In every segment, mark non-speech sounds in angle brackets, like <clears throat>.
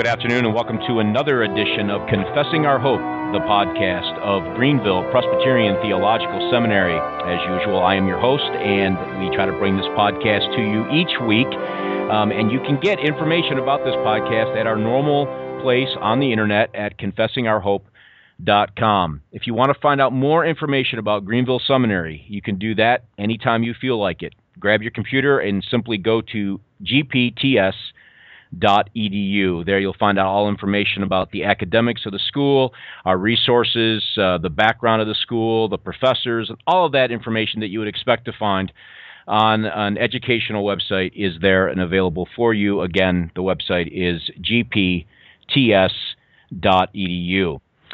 Good afternoon, and welcome to another edition of Confessing Our Hope, the podcast of Greenville Presbyterian Theological Seminary. As usual, I am your host, and we try to bring this podcast to you each week. Um, and you can get information about this podcast at our normal place on the internet at confessingourhope.com. If you want to find out more information about Greenville Seminary, you can do that anytime you feel like it. Grab your computer and simply go to GPTS edu. There you'll find out all information about the academics of the school, our resources, uh, the background of the school, the professors, and all of that information that you would expect to find on an educational website is there and available for you. Again, the website is gpts.edu.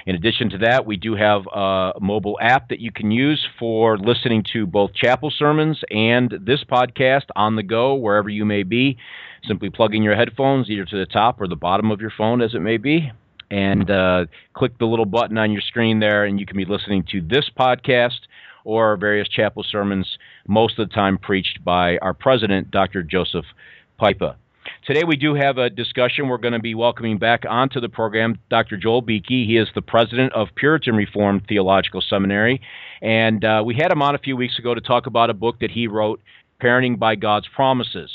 In addition to that, we do have a mobile app that you can use for listening to both chapel sermons and this podcast on the go, wherever you may be simply plug in your headphones either to the top or the bottom of your phone, as it may be, and uh, click the little button on your screen there, and you can be listening to this podcast or various chapel sermons, most of the time preached by our president, Dr. Joseph Pipa. Today we do have a discussion. We're going to be welcoming back onto the program Dr. Joel Beeke. He is the president of Puritan Reformed Theological Seminary, and uh, we had him on a few weeks ago to talk about a book that he wrote, Parenting by God's Promises.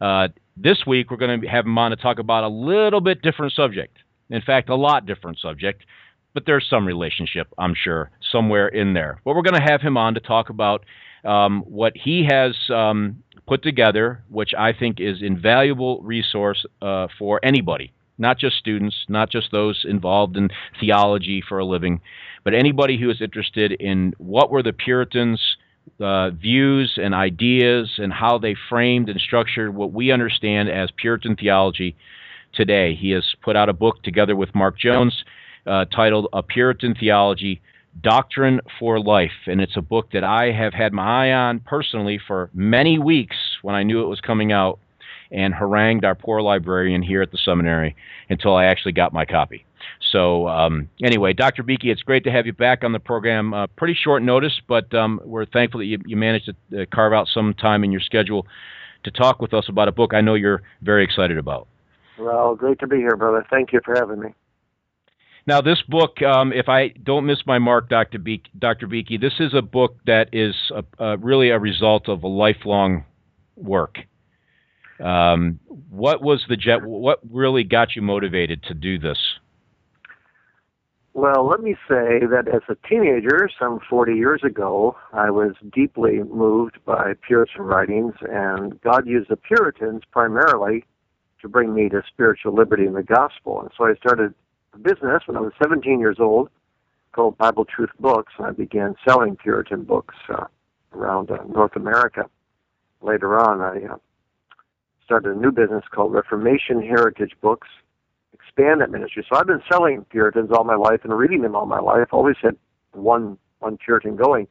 Uh, this week, we're going to have him on to talk about a little bit different subject. In fact, a lot different subject, but there's some relationship, I'm sure, somewhere in there. But we're going to have him on to talk about um, what he has um, put together, which I think is invaluable resource uh, for anybody, not just students, not just those involved in theology for a living, but anybody who is interested in what were the Puritans uh, views and ideas and how they framed and structured what we understand as Puritan theology today. He has put out a book together with Mark Jones uh, titled A Puritan Theology Doctrine for Life. And it's a book that I have had my eye on personally for many weeks when I knew it was coming out and harangued our poor librarian here at the seminary until I actually got my copy. So um, anyway, Dr. Beeke, it's great to have you back on the program. Uh, pretty short notice, but um, we're thankful that you, you managed to uh, carve out some time in your schedule to talk with us about a book I know you're very excited about. Well, great to be here, brother. Thank you for having me. Now, this book, um, if I don't miss my mark, Dr. Beeke, Dr. Beeke, this is a book that is a, a, really a result of a lifelong work. Um, what was the jet? What really got you motivated to do this? Well, let me say that as a teenager, some 40 years ago, I was deeply moved by Puritan writings, and God used the Puritans primarily to bring me to spiritual liberty in the gospel. And so I started a business when I was 17 years old called Bible Truth Books, and I began selling Puritan books uh, around uh, North America. Later on, I uh, started a new business called Reformation Heritage Books, expand that ministry. So I've been selling Puritans all my life and reading them all my life. Always had one one Puritan going,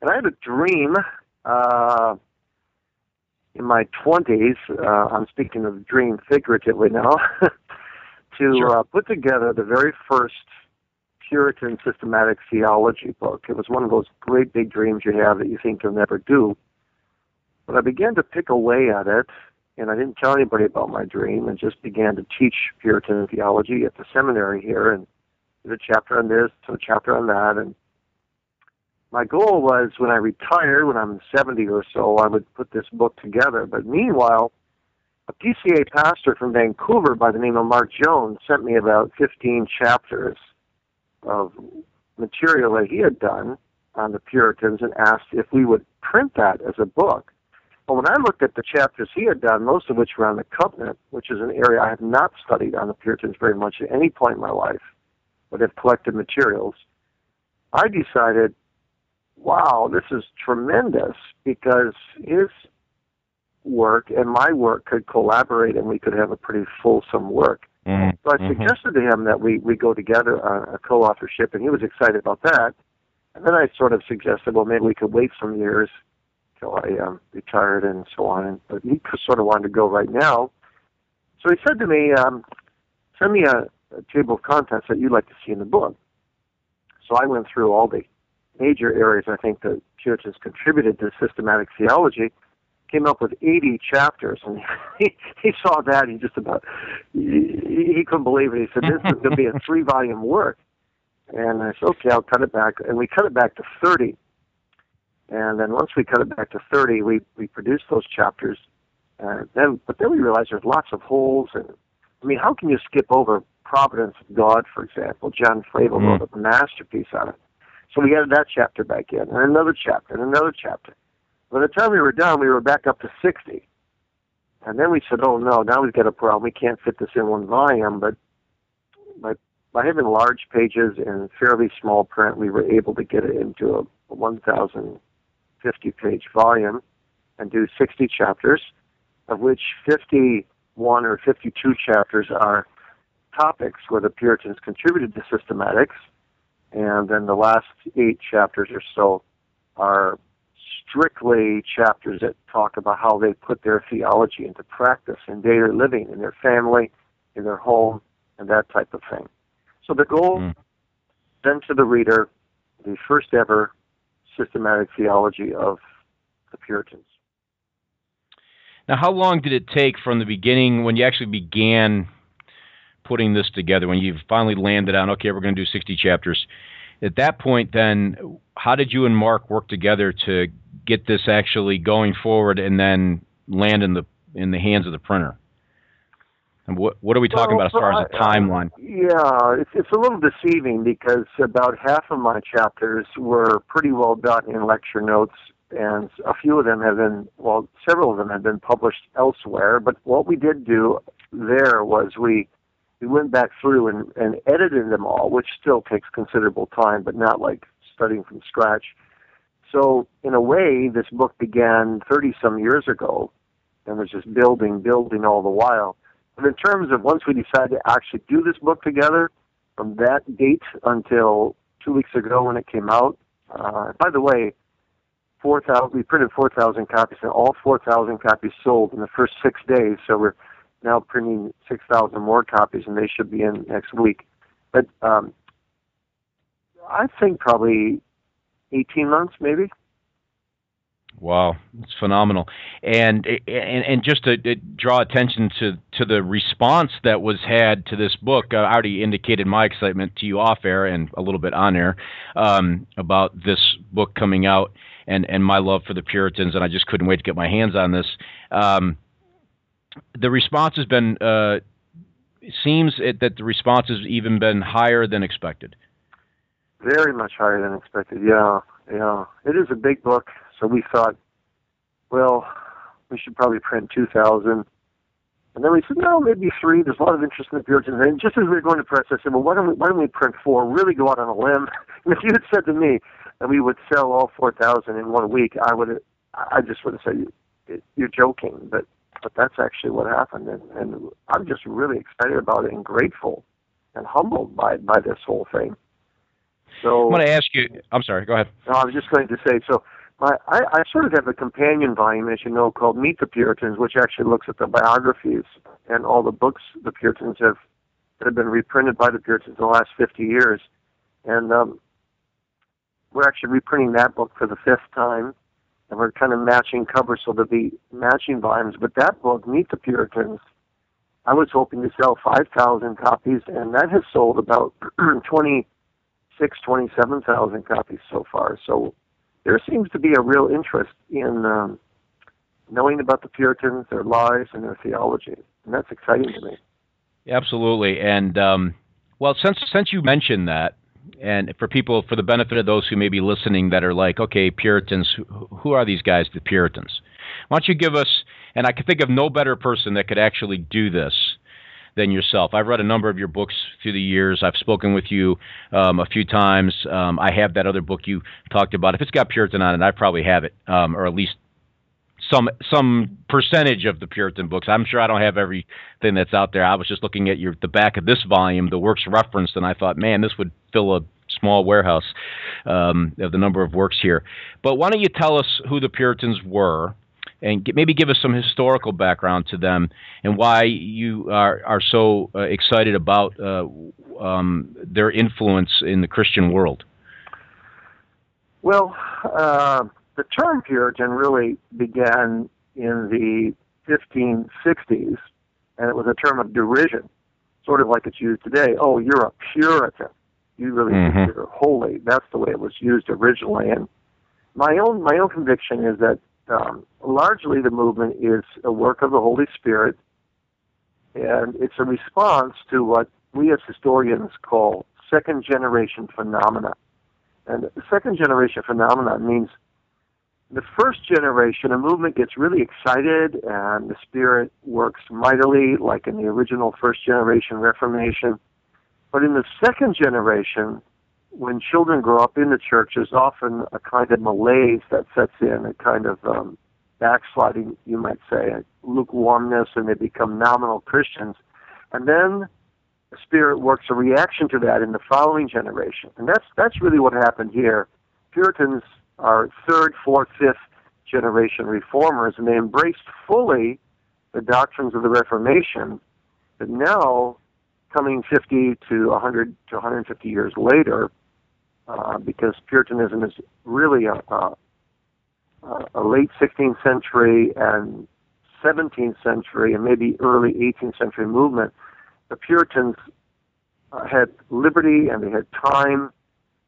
and I had a dream uh, in my twenties. Uh, I'm speaking of dream figuratively now. <laughs> to sure. uh, put together the very first Puritan systematic theology book. It was one of those great big dreams you have that you think you'll never do. But I began to pick away at it and I didn't tell anybody about my dream and just began to teach Puritan theology at the seminary here and did a chapter on this, and a chapter on that, and my goal was when I retire, when I'm 70 or so, I would put this book together. But meanwhile, a PCA pastor from Vancouver by the name of Mark Jones sent me about 15 chapters of material that he had done on the Puritans and asked if we would print that as a book. But when I looked at the chapters he had done, most of which were on the covenant, which is an area I have not studied on the Puritans very much at any point in my life, but have collected materials, I decided, wow, this is tremendous because his work and my work could collaborate and we could have a pretty fulsome work. Mm-hmm. So I suggested to him that we, we go together on a co-authorship, and he was excited about that. And then I sort of suggested, well, maybe we could wait some years till I um, retired and so on. But he sort of wanted to go right now. So he said to me, um, send me a, a table of contents that you'd like to see in the book. So I went through all the major areas I think that Puritans contributed to systematic theology, came up with 80 chapters, and <laughs> he, he saw that he just about he, he couldn't believe it. He said, "This is going to be a <laughs> three-volume work," and I said, "Okay, I'll cut it back," and we cut it back to 30. And then once we cut it back to 30, we, we produced those chapters. Uh, then, but then we realized there's lots of holes. And I mean, how can you skip over Providence of God, for example? John Flavel mm. wrote a masterpiece on it. So we added that chapter back in, and another chapter, and another chapter. By the time we were done, we were back up to 60. And then we said, oh no, now we've got a problem. We can't fit this in one volume. But by, by having large pages and fairly small print, we were able to get it into a 1,000 50 page volume and do 60 chapters, of which 51 or 52 chapters are topics where the Puritans contributed to systematics, and then the last eight chapters or so are strictly chapters that talk about how they put their theology into practice in daily living, in their family, in their home, and that type of thing. So the goal mm. then to the reader, the first ever systematic theology of the Puritans. Now, how long did it take from the beginning when you actually began putting this together, when you finally landed on, okay, we're going to do 60 chapters? At that point, then, how did you and Mark work together to get this actually going forward and then land in the in the hands of the printer? And what what are we talking well, about as far as the timeline? Yeah, it's it's a little deceiving because about half of my chapters were pretty well done in lecture notes, and a few of them have been well, several of them have been published elsewhere. But what we did do there was we we went back through and, and edited them all, which still takes considerable time, but not like studying from scratch. So, in a way, this book began 30 some years ago and was just building, building all the while. But in terms of once we decided to actually do this book together, from that date until two weeks ago when it came out, uh, by the way, 4,000, we printed 4,000 copies, and all 4,000 copies sold in the first six days. So we're now printing 6,000 more copies, and they should be in next week. But um, I think probably 18 months, maybe. Wow, it's phenomenal, and and and just to draw attention to to the response that was had to this book, I already indicated my excitement to you off air and a little bit on air um, about this book coming out, and and my love for the Puritans, and I just couldn't wait to get my hands on this. Um, the response has been uh, seems it, that the response has even been higher than expected. Very much higher than expected. Yeah, yeah. It is a big book, so we thought, well, we should probably print 2,000. And then we said, no, maybe three. There's a lot of interest in the Puritans. And just as we were going to press, I said, well, why don't we, why don't we print four? Really go out on a limb. <laughs> And if you had said to me that we would sell all 4,000 in one week, I would, I just would have said, you're joking. But, but that's actually what happened. And, and I'm just really excited about it and grateful and humbled by, by this whole thing. So I'm going to ask you. I'm sorry. Go ahead. No, I was just going to say. So, my, I, I sort of have a companion volume, as you know, called Meet the Puritans, which actually looks at the biographies and all the books the Puritans have that have been reprinted by the Puritans in the last 50 years, and um, we're actually reprinting that book for the fifth time, and we're kind of matching covers, so there'll be matching volumes. But that book, Meet the Puritans, I was hoping to sell 5,000 copies, and that has sold about <clears throat> 20 six, twenty-seven thousand copies so far. So there seems to be a real interest in um, knowing about the Puritans, their lives, and their theology, and that's exciting to me. Absolutely, and um, well, since since you mentioned that, and for people, for the benefit of those who may be listening that are like, okay, Puritans, who, who are these guys, the Puritans? Why don't you give us? And I can think of no better person that could actually do this than yourself. I've read a number of your books through the years. I've spoken with you um, a few times. Um, I have that other book you talked about. If it's got Puritan on it, I probably have it, um, or at least some some percentage of the Puritan books. I'm sure I don't have everything that's out there. I was just looking at your the back of this volume, the works referenced, and I thought, man, this would fill a small warehouse um, of the number of works here. But why don't you tell us who the Puritans were? And get, maybe give us some historical background to them and why you are are so uh, excited about uh, um, their influence in the Christian world. Well, uh, the term Puritan really began in the 1560s, and it was a term of derision, sort of like it's used today. Oh, you're a Puritan. You really Mhm. think you're holy. That's the way it was used originally. And my own my own conviction is that um, largely the movement is a work of the Holy Spirit, and it's a response to what we as historians call second generation phenomena. And second generation phenomena means the first generation, a movement gets really excited and the Spirit works mightily, like in the original first generation Reformation. But in the second generation, when children grow up in the church, there's often a kind of malaise that sets in, a kind of um, backsliding, you might say, lukewarmness, and they become nominal Christians. And then the Spirit works a reaction to that in the following generation. And that's, that's really what happened here. Puritans are third, fourth, fifth generation reformers, and they embraced fully the doctrines of the Reformation. But now, coming 50 to 100 to 150 years later, uh, because Puritanism is really a, a, a late 16th century and 17th century and maybe early 18th century movement, the Puritans uh, had liberty and they had time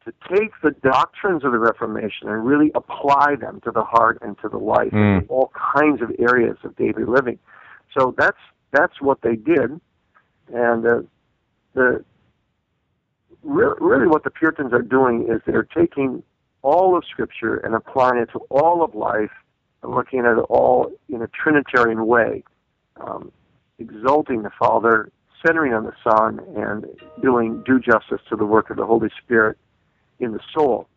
to take the doctrines of the Reformation and really apply them to the heart and to the life Mm. in all kinds of areas of daily living. So that's that's what they did, and uh, the re- really what the Puritans are doing is they're taking all of Scripture and applying it to all of life and looking at it all in a Trinitarian way, um, exalting the Father, centering on the Son, and doing due justice to the work of the Holy Spirit in the soul.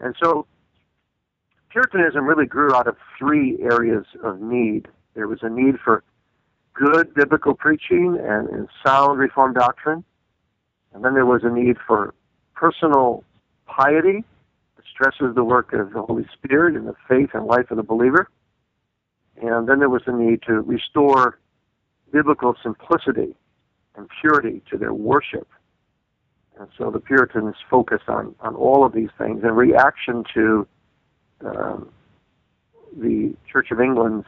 And so Puritanism really grew out of three areas of need. There was a need for good biblical preaching and, and sound Reformed doctrine. And then there was a need for personal piety that stresses the work of the Holy Spirit in the faith and life of the believer. And then there was a need to restore biblical simplicity and purity to their worship. And so the Puritans focused on, on all of these things in reaction to um, the Church of England's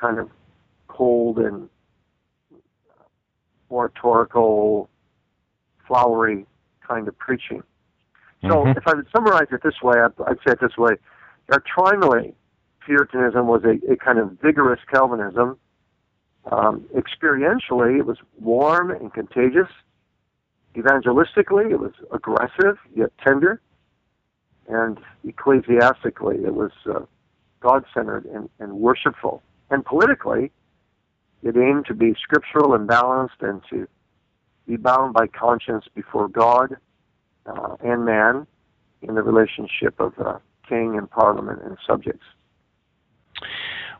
kind of cold and oratorical, flowery kind of preaching. So Mhm. if I would summarize it this way, I'd, I'd say it this way. Doctrinally, Puritanism was a, a kind of vigorous Calvinism. Um, experientially, it was warm and contagious. Evangelistically, it was aggressive yet tender. And ecclesiastically, it was uh, God centered and, and worshipful. And politically, it aimed to be scriptural and balanced and to be bound by conscience before God uh, and man in the relationship of uh, king and parliament and subjects.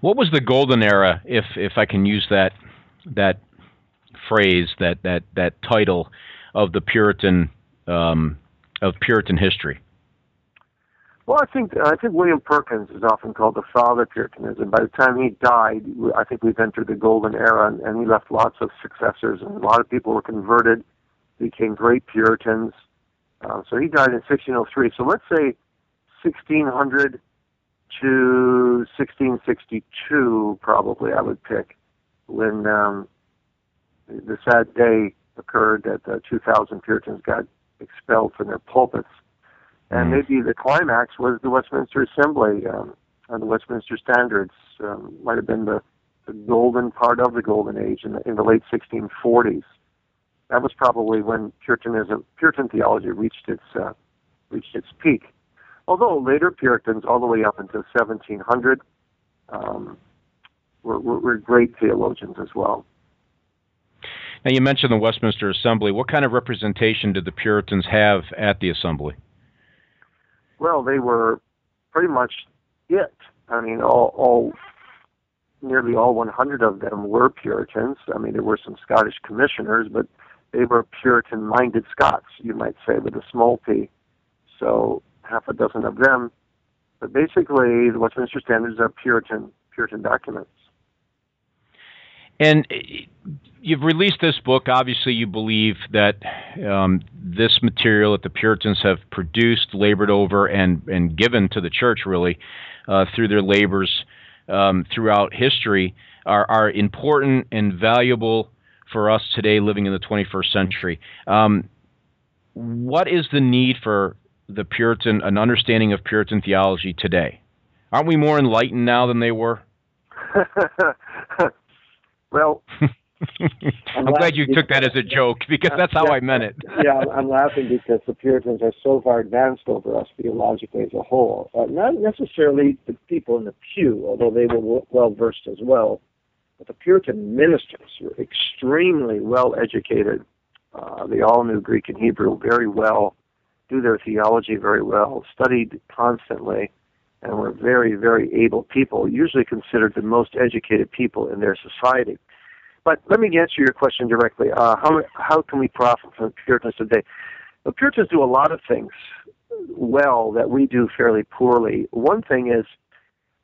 What was the golden era, if if I can use that that phrase, that that that title of the Puritan um, of Puritan history? Well, I think I think William Perkins is often called the father of Puritanism. By the time he died, I think we've entered the golden era, and, and he left lots of successors, and a lot of people were converted, became great Puritans. Uh, so he died in 1603. So let's say 1600 to 1662, probably I would pick, when um, the sad day occurred that uh, 2,000 Puritans got expelled from their pulpits. And Mm. maybe the climax was the Westminster Assembly um, and the Westminster Standards. Um, might have been the, the golden part of the golden age in the, in the late 1640s. That was probably when Puritanism, Puritan theology reached its uh, reached its peak. Although later Puritans, all the way up until 1700, um, were, were, were great theologians as well. Now, you mentioned the Westminster Assembly. What kind of representation did the Puritans have at the Assembly? Well, they were pretty much it. I mean, all, all nearly all 100 of them were Puritans. I mean, there were some Scottish commissioners, but they were Puritan-minded Scots, you might say, with a small p. So half a dozen of them. But basically, the Westminster Standards are Puritan Puritan documents. And uh, you've released this book. Obviously, you believe that um, this material that the Puritans have produced, labored over, and and given to the church really uh, through their labors um, throughout history are, are important and valuable for us today living in the 21st century. Um, what is the need for the Puritan, an understanding of Puritan theology today? Aren't we more enlightened now than they were? <laughs> well, <laughs> I'm, I'm glad you took that as a joke because that's how yeah, I meant it. <laughs> yeah, I'm laughing because the Puritans are so far advanced over us theologically as a whole. Uh, not necessarily the people in the pew, although they were well versed as well. But the Puritan ministers were extremely well educated. Uh, they all knew Greek and Hebrew very well, knew their theology very well, studied constantly, and were very, very able people, usually considered the most educated people in their society. But let me answer your question directly. Uh, how how can we profit from Puritans today? The Puritans do a lot of things well that we do fairly poorly. One thing is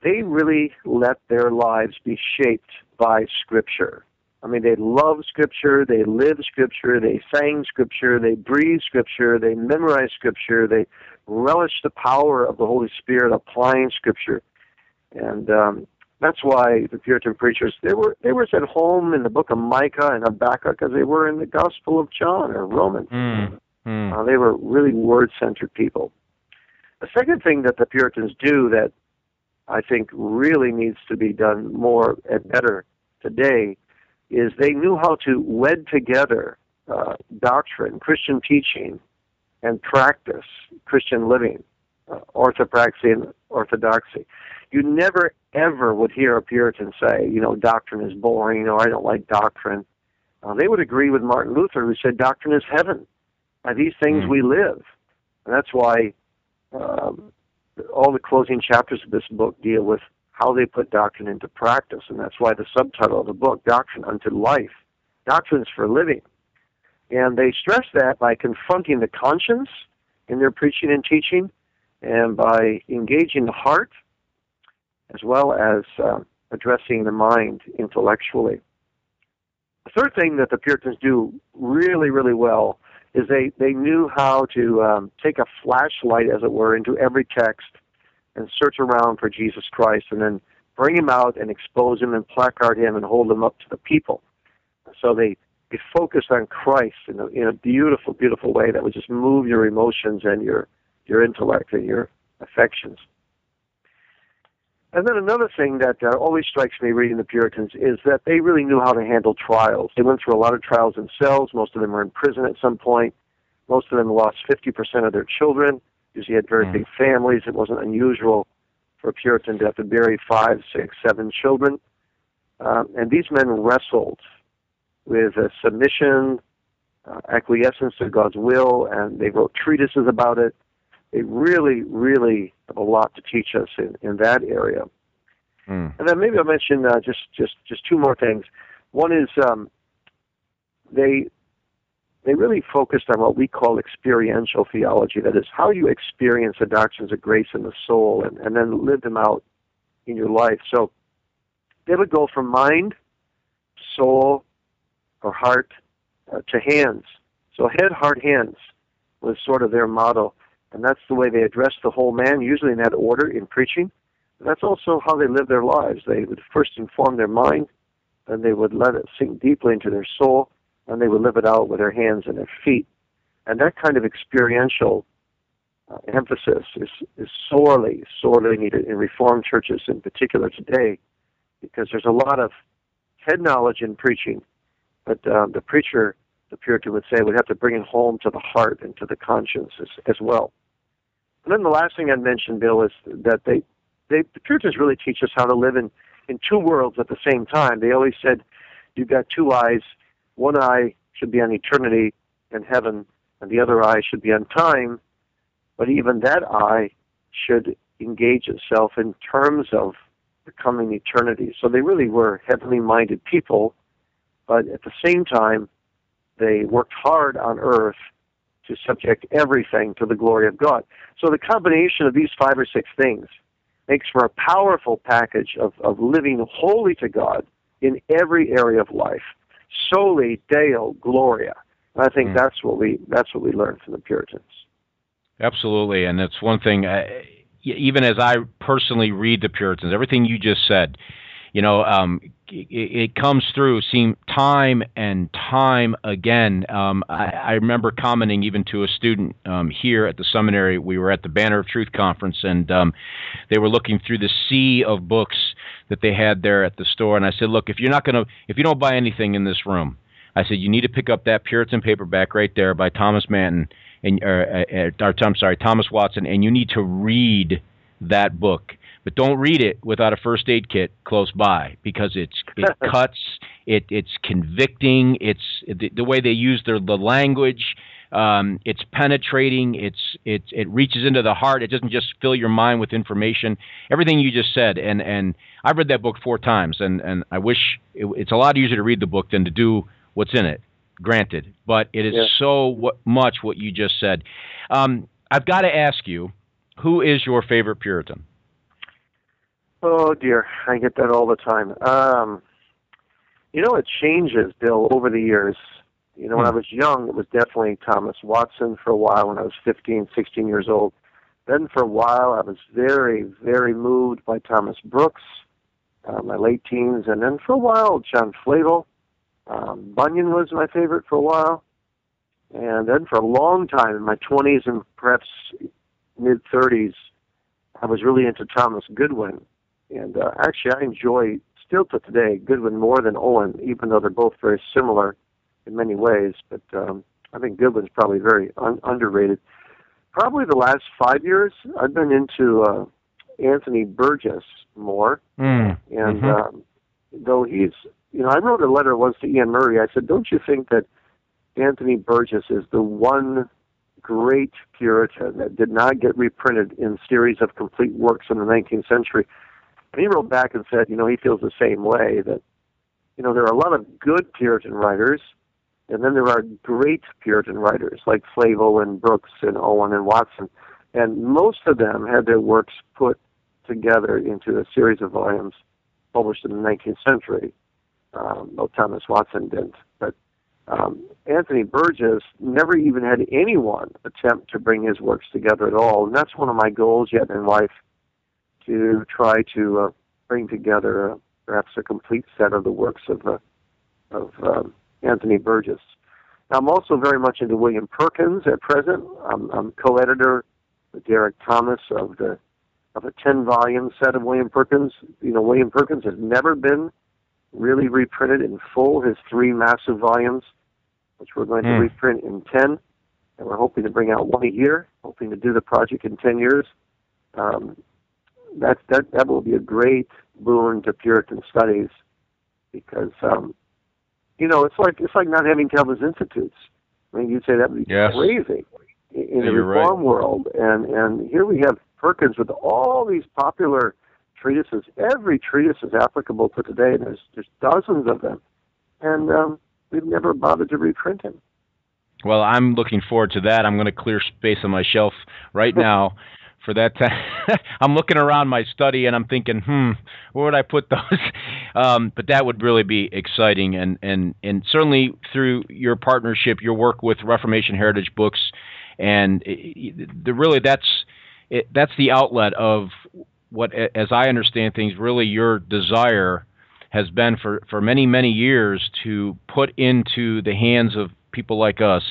they really let their lives be shaped by Scripture. I mean, they love Scripture, they live Scripture, they sang Scripture, they breathe Scripture, they memorize Scripture, they relish the power of the Holy Spirit applying Scripture. And um, that's why the Puritan preachers they were they were at home in the book of Micah and Habakkuk as they were in the Gospel of John or Romans. Mm, mm. Uh, they were really word centered people. The second thing that the Puritans do that I think really needs to be done more and better today is they knew how to wed together uh, doctrine, Christian teaching, and practice, Christian living, uh, orthopraxy and orthodoxy. You never ever would hear a Puritan say, you know, doctrine is boring or I don't like doctrine. Uh, they would agree with Martin Luther, who said doctrine is heaven. By these things mm. we live. And that's why um, all the closing chapters of this book deal with how they put doctrine into practice. And that's why the subtitle of the book, Doctrine unto Life, Doctrines for Living. And they stress that by confronting the conscience in their preaching and teaching and by engaging the heart as well as uh, addressing the mind intellectually. The third thing that the Puritans do really, really well is they, they knew how to um, take a flashlight, as it were, into every text and search around for Jesus Christ and then bring him out and expose him and placard him and hold him up to the people. So they, they focused on Christ in a, in a beautiful, beautiful way that would just move your emotions and your, your intellect and your affections. And then another thing that uh, always strikes me reading the Puritans is that they really knew how to handle trials. They went through a lot of trials themselves. Most of them were in prison at some point. Most of them lost 50% of their children. Usually had very mm. big families. It wasn't unusual for a Puritan to have to bury five, six, seven children. Um, and these men wrestled with a submission, uh, acquiescence to God's will, and they wrote treatises about it they really, really have a lot to teach us in, in that area. Mm. And then maybe I'll mention uh, just, just, just two more things. One is um, they, they really focused on what we call experiential theology. That is, how you experience the doctrines of grace in the soul and, and then live them out in your life. So they would go from mind, soul, or heart uh, to hands. So head, heart, hands was sort of their motto. And that's the way they address the whole man, usually in that order in preaching. That's also how they live their lives. They would first inform their mind, then they would let it sink deeply into their soul, and they would live it out with their hands and their feet. And that kind of experiential uh, emphasis is, is sorely, sorely needed in Reformed churches in particular today, because there's a lot of head knowledge in preaching, but um, the preacher the Puritan would say, would have to bring it home to the heart and to the conscience as, as well. And then the last thing I'd mention, Bill, is that they, they the Puritans really teach us how to live in, in two worlds at the same time. They always said, you've got two eyes. One eye should be on eternity and heaven, and the other eye should be on time. But even that eye should engage itself in terms of the coming eternity. So they really were heavenly minded people, but at the same time, they worked hard on earth to subject everything to the glory of God. So the combination of these five or six things makes for a powerful package of, of living wholly to God in every area of life. Soli Deo Gloria. And I think mm. that's what we that's what we learned from the Puritans. Absolutely, and it's one thing. I, even as I personally read the Puritans, everything you just said, you know, um, it, comes through, seem time and time again. Um, I, I, remember commenting even to a student um, here at the seminary. We were at the Banner of Truth conference, and um, they were looking through the sea of books that they had there at the store. And I said, "Look, if you're not going to, if you don't buy anything in this room, I said you need to pick up that Puritan paperback right there by Thomas Manton." And, or, uh, or, I'm sorry, Thomas Watson, and you need to read that book but don't read it without a first aid kit close by because it's it <laughs> cuts, it it's convicting, it's the, the way they use their the language. Um, it's penetrating. It's it it reaches into the heart. It doesn't just fill your mind with information. Everything you just said, and and I've read that book four times, and and I wish it, it's a lot easier to read the book than to do what's in it. Granted, but it is yeah. so what, much what you just said. Um, I've got to ask you, who is your favorite Puritan? Oh dear, I get that all the time. Um, you know, it changes, Bill, over the years. You know, when I hmm. was young, it was definitely Thomas Watson for a while when I was 15, 16 years old. Then for a while, I was very, very moved by Thomas Brooks, uh, my late teens. And then for a while, John Flavel. Um, Bunyan was my favorite for a while. And then for a long time, in my 20s and perhaps mid 30s, I was really into Thomas Goodwin. And uh, actually, I enjoy still to today Goodwin more than Owen, even though they're both very similar in many ways. But um, I think Goodwin's probably very un- underrated. Probably the last five years, I've been into uh, Anthony Burgess more, mm. and mm-hmm. um, though he's, you know, I wrote a letter once to Iain Murray. I said, "Don't you think that Anthony Burgess is the one great Puritan that did not get reprinted in series of complete works in the 19th century?" And he wrote back and said, you know, he feels the same way that, you know, there are a lot of good Puritan writers, and then there are great Puritan writers like Flavel and Brooks and Owen and Watson, and most of them had their works put together into a series of volumes published in the 19th century. Um, though Thomas Watson didn't, but um, Anthony Burgess never even had anyone attempt to bring his works together at all, and that's one of my goals yet in life to try to uh, bring together uh, perhaps a complete set of the works of uh, of um, Anthony Burgess. Now, I'm also very much into William Perkins at present. I'm, I'm co-editor with Derek Thomas of the of a ten volume set of William Perkins. You know, William Perkins has never been really reprinted in full. His three massive volumes, which we're going mm. to hmm. reprint in ten, and we're hoping to bring out one a year. Hoping to do the project in ten years. Um, that that that will be a great boon to Puritan studies because um, you know it's like it's like not having Calvinist institutes. I mean, you'd say that would be yes. crazy in yeah, the reform right. world, and and here we have Perkins with all these popular treatises. Every treatise is applicable to today. And there's there's dozens of them, and um, we've never bothered to reprint them. Well, I'm looking forward to that. I'm going to clear space on my shelf right <laughs> now for that time. <laughs> I'm looking around my study and I'm thinking, hmm, where would I put <laughs> those? um, but that would really be exciting, and and and certainly through your partnership, your work with Reformation Heritage Books, and it, the really that's it, that's the outlet of what, as I understand things, really your desire has been for, for many, many years to put into the hands of people like us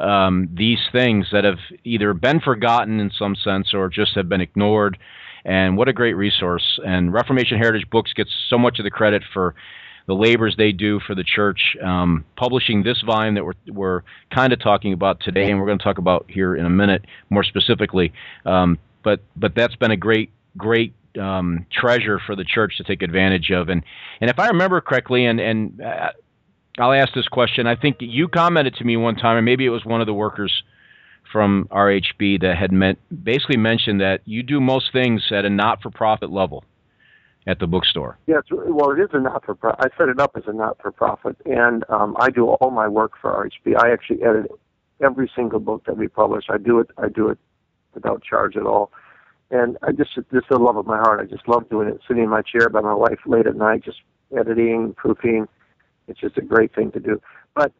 um, these things that have either been forgotten in some sense or just have been ignored. And what a great resource! And Reformation Heritage Books gets so much of the credit for the labors they do for the church, um, publishing this volume that we're, we're kind of talking about today, and we're going to talk about here in a minute more specifically. Um, but but that's been a great great um, treasure for the church to take advantage of. And and if I remember correctly, and and uh, I'll ask this question. I think you commented to me one time, and maybe it was one of the workers from RHB that had meant, basically mentioned that you do most things at a not-for-profit level at the bookstore. Yes, well, it is a not-for-profit. I set it up as a not-for-profit, and um, I do all my work for RHB. I actually edit every single book that we publish. I do it. I do it without charge at all. And I just, just the love of my heart. I just love doing it. Sitting in my chair by my wife late at night, just editing, proofing it's just a great thing to do. But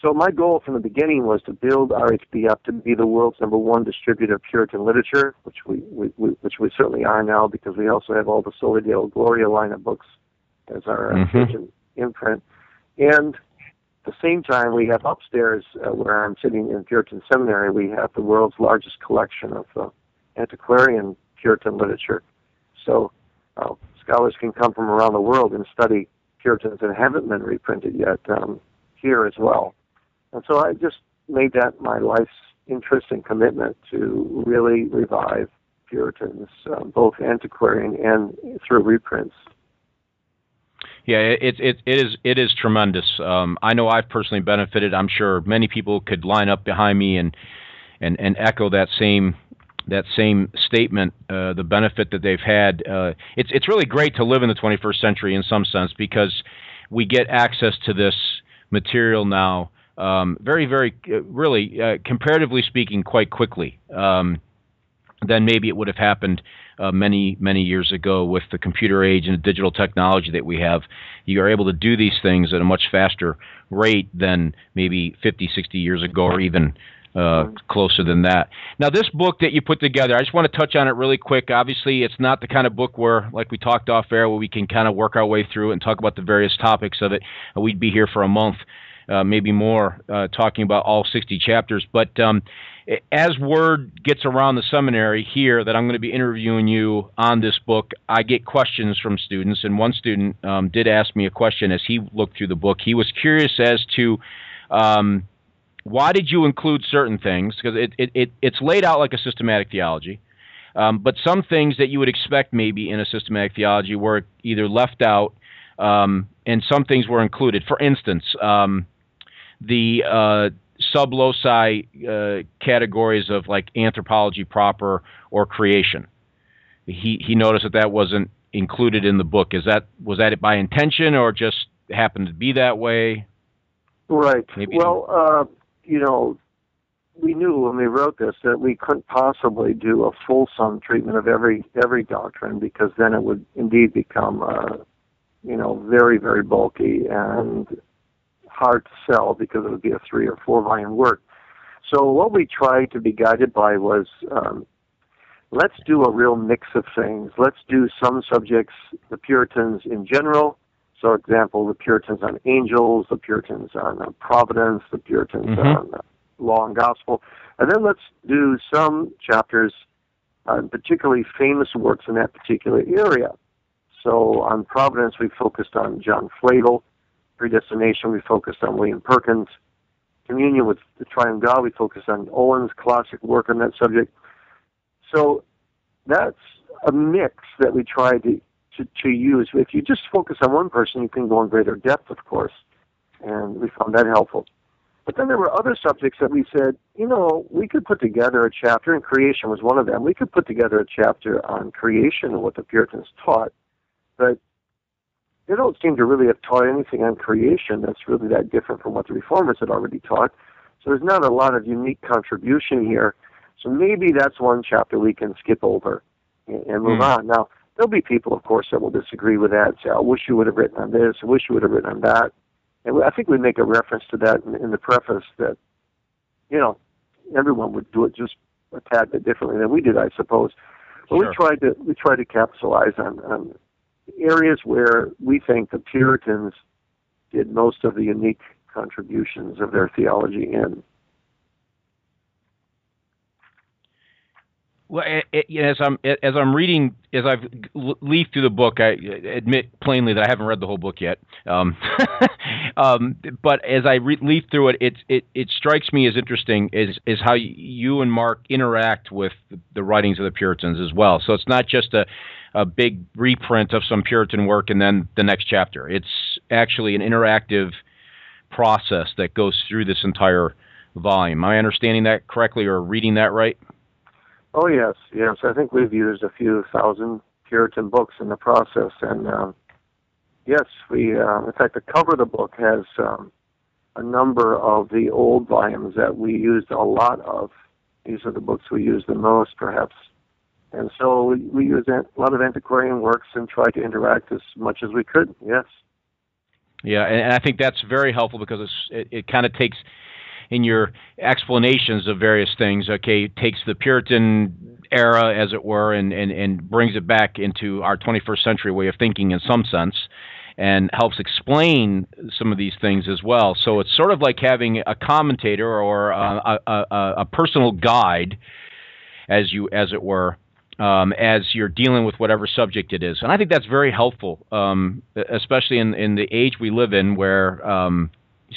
So my goal from the beginning was to build RHB up to be the world's number one distributor of Puritan literature, which we, we, we which we certainly are now because we also have all the Soli Deo Gloria line of books as our mm-hmm. imprint. And at the same time, we have upstairs uh, where I'm sitting in Puritan Seminary, we have the world's largest collection of uh, antiquarian Puritan literature. So uh, scholars can come from around the world and study Puritans that haven't been reprinted yet um, here as well. And so I just made that my life's interest and commitment to really revive Puritans, uh, both antiquarian and through reprints. Yeah, it, it, it is it is tremendous. Um, I know I've personally benefited. I'm sure many people could line up behind me and and, and echo that same that same statement, uh, the benefit that they've had. Uh, it's it's really great to live in the 21st century in some sense because we get access to this material now, um, very very uh, really uh, comparatively speaking, quite quickly. Um, than maybe it would have happened uh, many many years ago with the computer age and the digital technology that we have. You are able to do these things at a much faster rate than maybe 50, 60 years ago, or even uh, closer than that. Now, this book that you put together, I just want to touch on it really quick. Obviously, it's not the kind of book where, like we talked off air, where we can kind of work our way through it and talk about the various topics of it. Uh, we'd be here for a month, uh, maybe more, uh, talking about all 60 chapters. But um, as word gets around the seminary here that I'm going to be interviewing you on this book, I get questions from students. And one student um, did ask me a question as he looked through the book. He was curious as to. Um, why did you include certain things? Because it, it, it, it's laid out like a systematic theology. Um, but some things that you would expect maybe in a systematic theology were either left out um, and some things were included. For instance, um, the uh, sub loci uh, categories of like anthropology proper or creation. He, he noticed that that wasn't included in the book. Is that was that by intention or just happened to be that way? Right. Maybe well, uh, you know, we knew when we wrote this that we couldn't possibly do a fulsome treatment of every every doctrine because then it would indeed become, uh, you know, very very bulky and hard to sell because it would be a three or four volume work. So what we tried to be guided by was um, let's do a real mix of things. Let's do some subjects, the Puritans in general, so, example, the Puritans on angels, the Puritans on uh, providence, the Puritans mm-hmm. on uh, law and gospel. And then let's do some chapters on particularly famous works in that particular area. So, on providence, we focused on John Flavel. Predestination, we focused on William Perkins. Communion with the Triune God, we focused on Owen's classic work on that subject. So, that's a mix that we tried to to, to use. If you just focus on one person, you can go in greater depth, of course, and we found that helpful. But then there were other subjects that we said, you know, we could put together a chapter, and creation was one of them. We could put together a chapter on creation and what the Puritans taught, but they don't seem to really have taught anything on creation that's really that different from what the Reformers had already taught. So there's not a lot of unique contribution here. So maybe that's one chapter we can skip over and, and move mm. on. Now, There'll be people, of course, that will disagree with that. Say, "I wish you would have written on this. I wish you would have written on that." And I think we make a reference to that in, in the preface that, you know, everyone would do it just a tad bit differently than we did, I suppose. But sure. we tried to we tried to capitalize on, on areas where we think the Puritans did most of the unique contributions of their theology in. Well, it, it, as I'm as I'm reading, as I've leafed through the book, I admit plainly that I haven't read the whole book yet. Um, <laughs> um, but as I re- leaf through it, it, it it strikes me as interesting is is how you and Mark interact with the writings of the Puritans as well. So it's not just a a big reprint of some Puritan work and then the next chapter. It's actually an interactive process that goes through this entire volume. Am I understanding that correctly or reading that right? Oh yes, yes. I think we've used a few thousand Puritan books in the process, and um, yes, we. Uh, in fact, the cover of the book has um, a number of the old volumes that we used a lot of. These are the books we use the most, perhaps. And so we, we use a lot of antiquarian works and try to interact as much as we could. Yes. Yeah, and I think that's very helpful because it, it kind of takes in your explanations of various things. Okay, takes the Puritan era, as it were, and, and, and brings it back into our 21st century way of thinking in some sense, and helps explain some of these things as well. So it's sort of like having a commentator or a, a, a, a personal guide, as you as it were, um, as you're dealing with whatever subject it is. And I think that's very helpful, um, especially in, in the age we live in where um,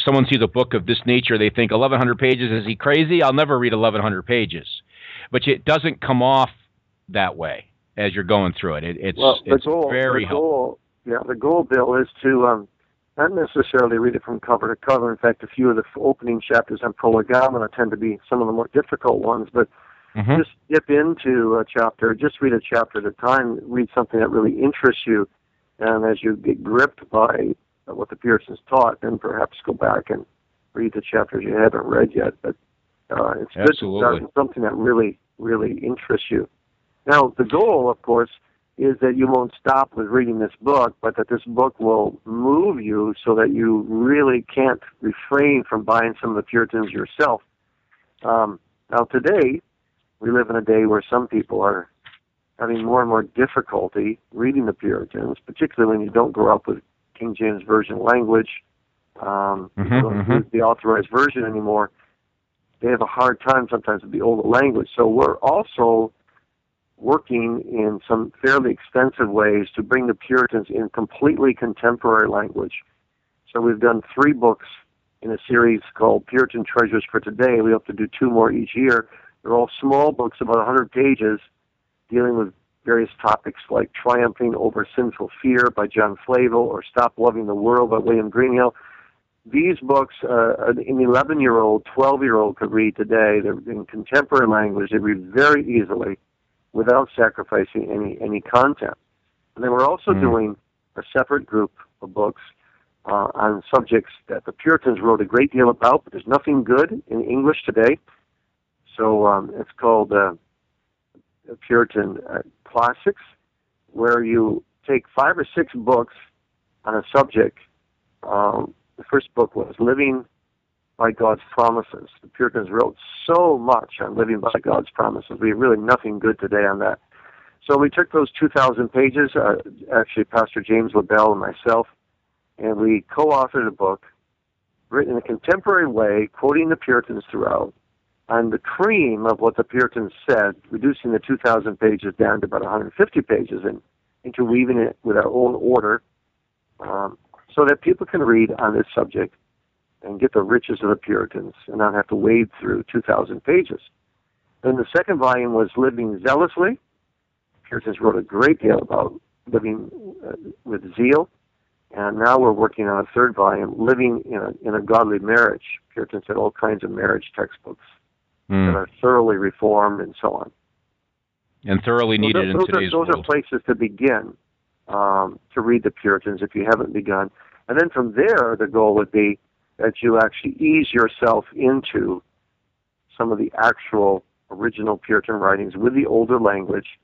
someone sees a book of this nature, they think 1,100 pages, is he crazy? I'll never read 1,100 pages. But it doesn't come off that way as you're going through it. it it's well, it's goal, very the helpful. Goal, yeah, the goal, Bill, is to um, not necessarily read it from cover to cover. In fact, a few of the opening chapters on prolegomena tend to be some of the more difficult ones, but – Mm-hmm. Just dip into a chapter, just read a chapter at a time, read something that really interests you, and as you get gripped by what the Puritans taught, then perhaps go back and read the chapters you haven't read yet. But uh, it's Absolutely. good to start with something that really, really interests you. Now, the goal, of course, is that you won't stop with reading this book, but that this book will move you so that you really can't refrain from buying some of the Puritans yourself. Um, now, today, we live in a day where some people are having more and more difficulty reading the Puritans, particularly when you don't grow up with King James Version language, um, Mhm, you don't mhm. use the authorized version anymore. They have a hard time sometimes with the older language. So we're also working in some fairly extensive ways to bring the Puritans in completely contemporary language. So we've done three books in a series called Puritan Treasures for Today. We hope to do two more each year. They're all small books, about 100 pages, dealing with various topics like Triumphing Over Sinful Fear by John Flavel or Stop Loving the World by William Greenhill. These books, uh, an 11 year old, 12 year old could read today. They're in contemporary language. They read very easily without sacrificing any, any content. And then we're also Mm. doing a separate group of books uh, on subjects that the Puritans wrote a great deal about, but there's nothing good in English today. So um, it's called uh, Puritan uh, Classics, where you take five or six books on a subject. Um, the first book was Living by God's Promises. The Puritans wrote so much on living by God's promises. We have really nothing good today on that. So we took those 2,000 pages, uh, actually Pastor James LaBelle and myself, and we co-authored a book written in a contemporary way, quoting the Puritans throughout, on the cream of what the Puritans said, reducing the 2,000 pages down to about 150 pages and interweaving it with our own order um, so that people can read on this subject and get the riches of the Puritans and not have to wade through 2,000 pages. Then the second volume was Living Zealously. Puritans wrote a great deal about living uh, with zeal. And now we're working on a third volume, Living in a, in a Godly Marriage. Puritans had all kinds of marriage textbooks Mm. that are thoroughly reformed and so on. And thoroughly So needed those, in those today's are, those world. are places to begin um, to read the Puritans if you haven't begun. And then from there, the goal would be that you actually ease yourself into some of the actual original Puritan writings with the older language,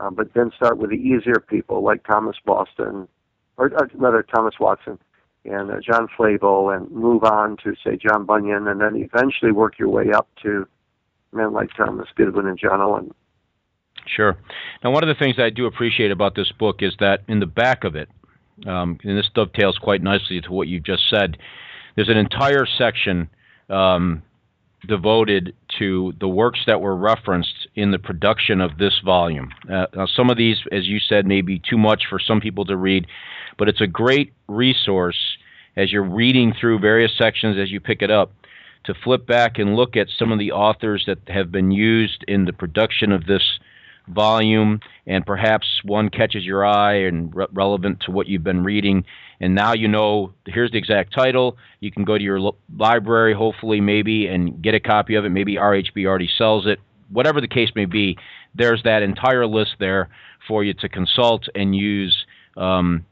uh, but then start with the easier people like Thomas Boston, or uh, rather Thomas Watson and uh, John Flavel, and move on to say John Bunyan, and then eventually work your way up to men like Thomas Goodwin and John Owen. Sure. Now, one of the things I do appreciate about this book is that in the back of it, um, and this dovetails quite nicely to what you just said, there's an entire section um, devoted to the works that were referenced in the production of this volume. Uh, now, some of these, as you said, may be too much for some people to read, but it's a great resource as you're reading through various sections as you pick it up to flip back and look at some of the authors that have been used in the production of this volume, and perhaps one catches your eye and re- relevant to what you've been reading. And now you know here's the exact title. You can go to your lo- library, hopefully, maybe, and get a copy of it. Maybe RHB already sells it. Whatever the case may be, there's that entire list there for you to consult and use. Um,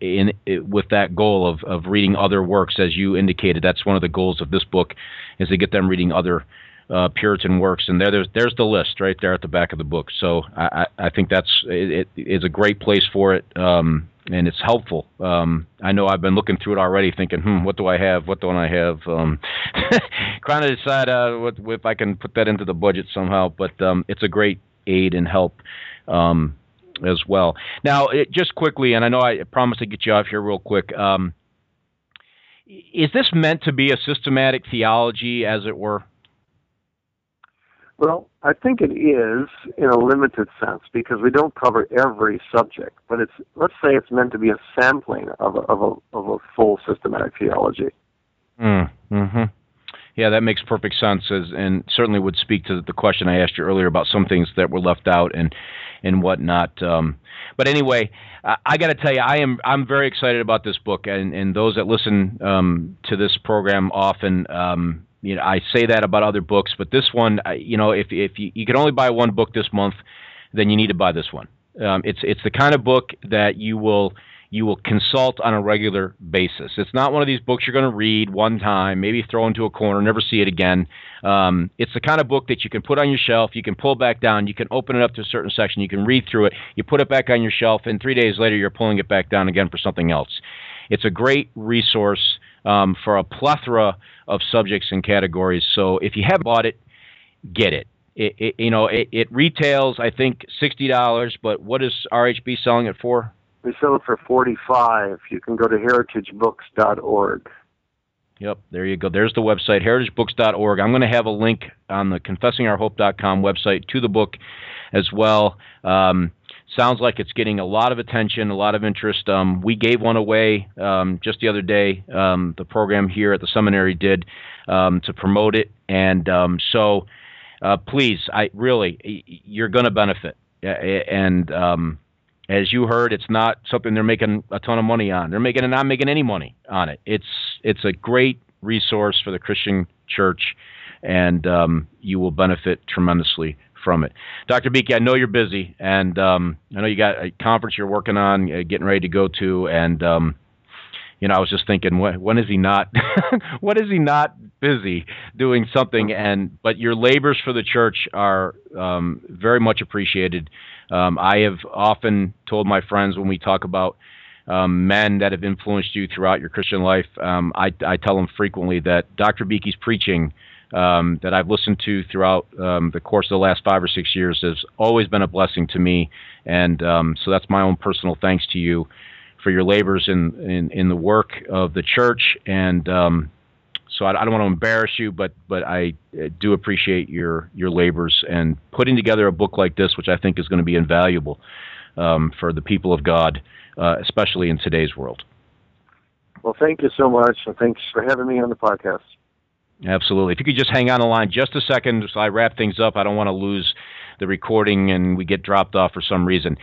in, with that goal of, of reading other works, as you indicated, that's one of the goals of this book, is to get them reading other uh, Puritan works, and there, there's there's the list right there at the back of the book. So I, I think that's it, it is a great place for it, um, and it's helpful. Um, I know I've been looking through it already, thinking, hmm, what do I have? What don't I have? Um, <laughs> trying to decide uh, what, if I can put that into the budget somehow. But um, it's a great aid and help. Um, as well. Now, it, just quickly, and I know I promised to get you off here real quick. Um, is this meant to be a systematic theology, as it were? Well, I think it is in a limited sense because we don't cover every subject, but it's let's say it's meant to be a sampling of a, of a, of a full systematic theology. Mm, hmm Yeah, that makes perfect sense, as, and certainly would speak to the question I asked you earlier about some things that were left out and and whatnot. Um, but anyway, I, I got to tell you, I am I'm very excited about this book, and and those that listen um, to this program often. Um, you know, I say that about other books, but this one, you know, if if you, you can only buy one book this month, then you need to buy this one. Um, it's it's the kind of book that you will you will consult on a regular basis. It's not one of these books you're going to read one time, maybe throw into a corner, never see it again. Um, it's the kind of book that you can put on your shelf, you can pull back down, you can open it up to a certain section, you can read through it, you put it back on your shelf, and three days later you're pulling it back down again for something else. It's a great resource um, for a plethora of subjects and categories. So if you have bought it, get it. It, it, you know it, it retails I think sixty dollars, but what is RHB selling it for? We sell it for forty five. You can go to heritagebooks.org. Yep, there you go. There's the website, heritagebooks.org. I'm going to have a link on the confessingourhope.com website to the book as well. Um, sounds like it's getting a lot of attention, a lot of interest. Um, we gave one away um, just the other day. Um, the program here at the seminary did um, to promote it, and um, so uh, please, I really, you're going to benefit. And as you heard, it's not something they're making a ton of money on. They're making not making any money on it. It's it's a great resource for the Christian church, and um, you will benefit tremendously from it. Dr. Beeke, I know you're busy, and um, I know you got a conference you're working on, uh, getting ready to go to, and um, you know, I was just thinking, when, is he not? <laughs> when is he not busy doing something? And but your labors for the church are um, very much appreciated. Um, I have often told my friends when we talk about um, men that have influenced you throughout your Christian life, um, I, I, tell them frequently that Dr. Beeke's preaching um, that I've listened to throughout um, the course of the last five or six years has always been a blessing to me. And um, so that's my own personal thanks to you for your labors in, in, in the work of the church. And um, so I, I, don't want to embarrass you, but but I do appreciate your your labors and putting together a book like this, which I think is going to be invaluable um, for the people of God, uh, especially in today's world. Well, thank you so much, and thanks for having me on the podcast. Absolutely. If you could just hang on the line just a second so I wrap things up. I don't want to lose the recording and we get dropped off for some reason.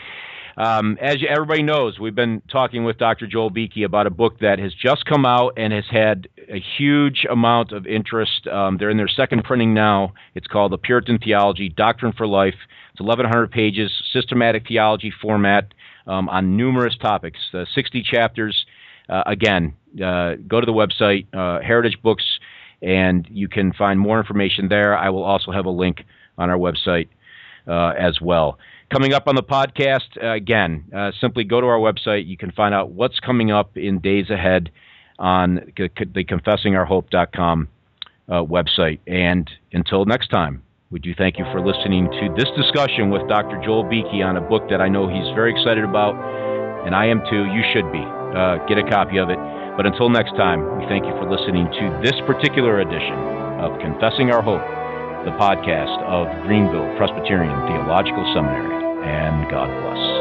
Um, as everybody knows, we've been talking with Dr. Joel Beeke about a book that has just come out and has had a huge amount of interest. Um, they're in their second printing now. It's called The Puritan Theology Doctrine for Life. It's 1,100 pages, systematic theology format um, on numerous topics, uh, 60 chapters. Uh, again, uh, go to the website, uh, Heritage Books and you can find more information there. I will also have a link on our website uh, as well. Coming up on the podcast, uh, again, uh, simply go to our website. You can find out what's coming up in days ahead on the confessingourhope.com uh, website. And until next time, we do thank you for listening to this discussion with Dr. Joel Beeke on a book that I know he's very excited about, and I am too. You should be. Uh, get a copy of it. But until next time, we thank you for listening to this particular edition of Confessing Our Hope, the podcast of Greenville Presbyterian Theological Seminary. And God bless.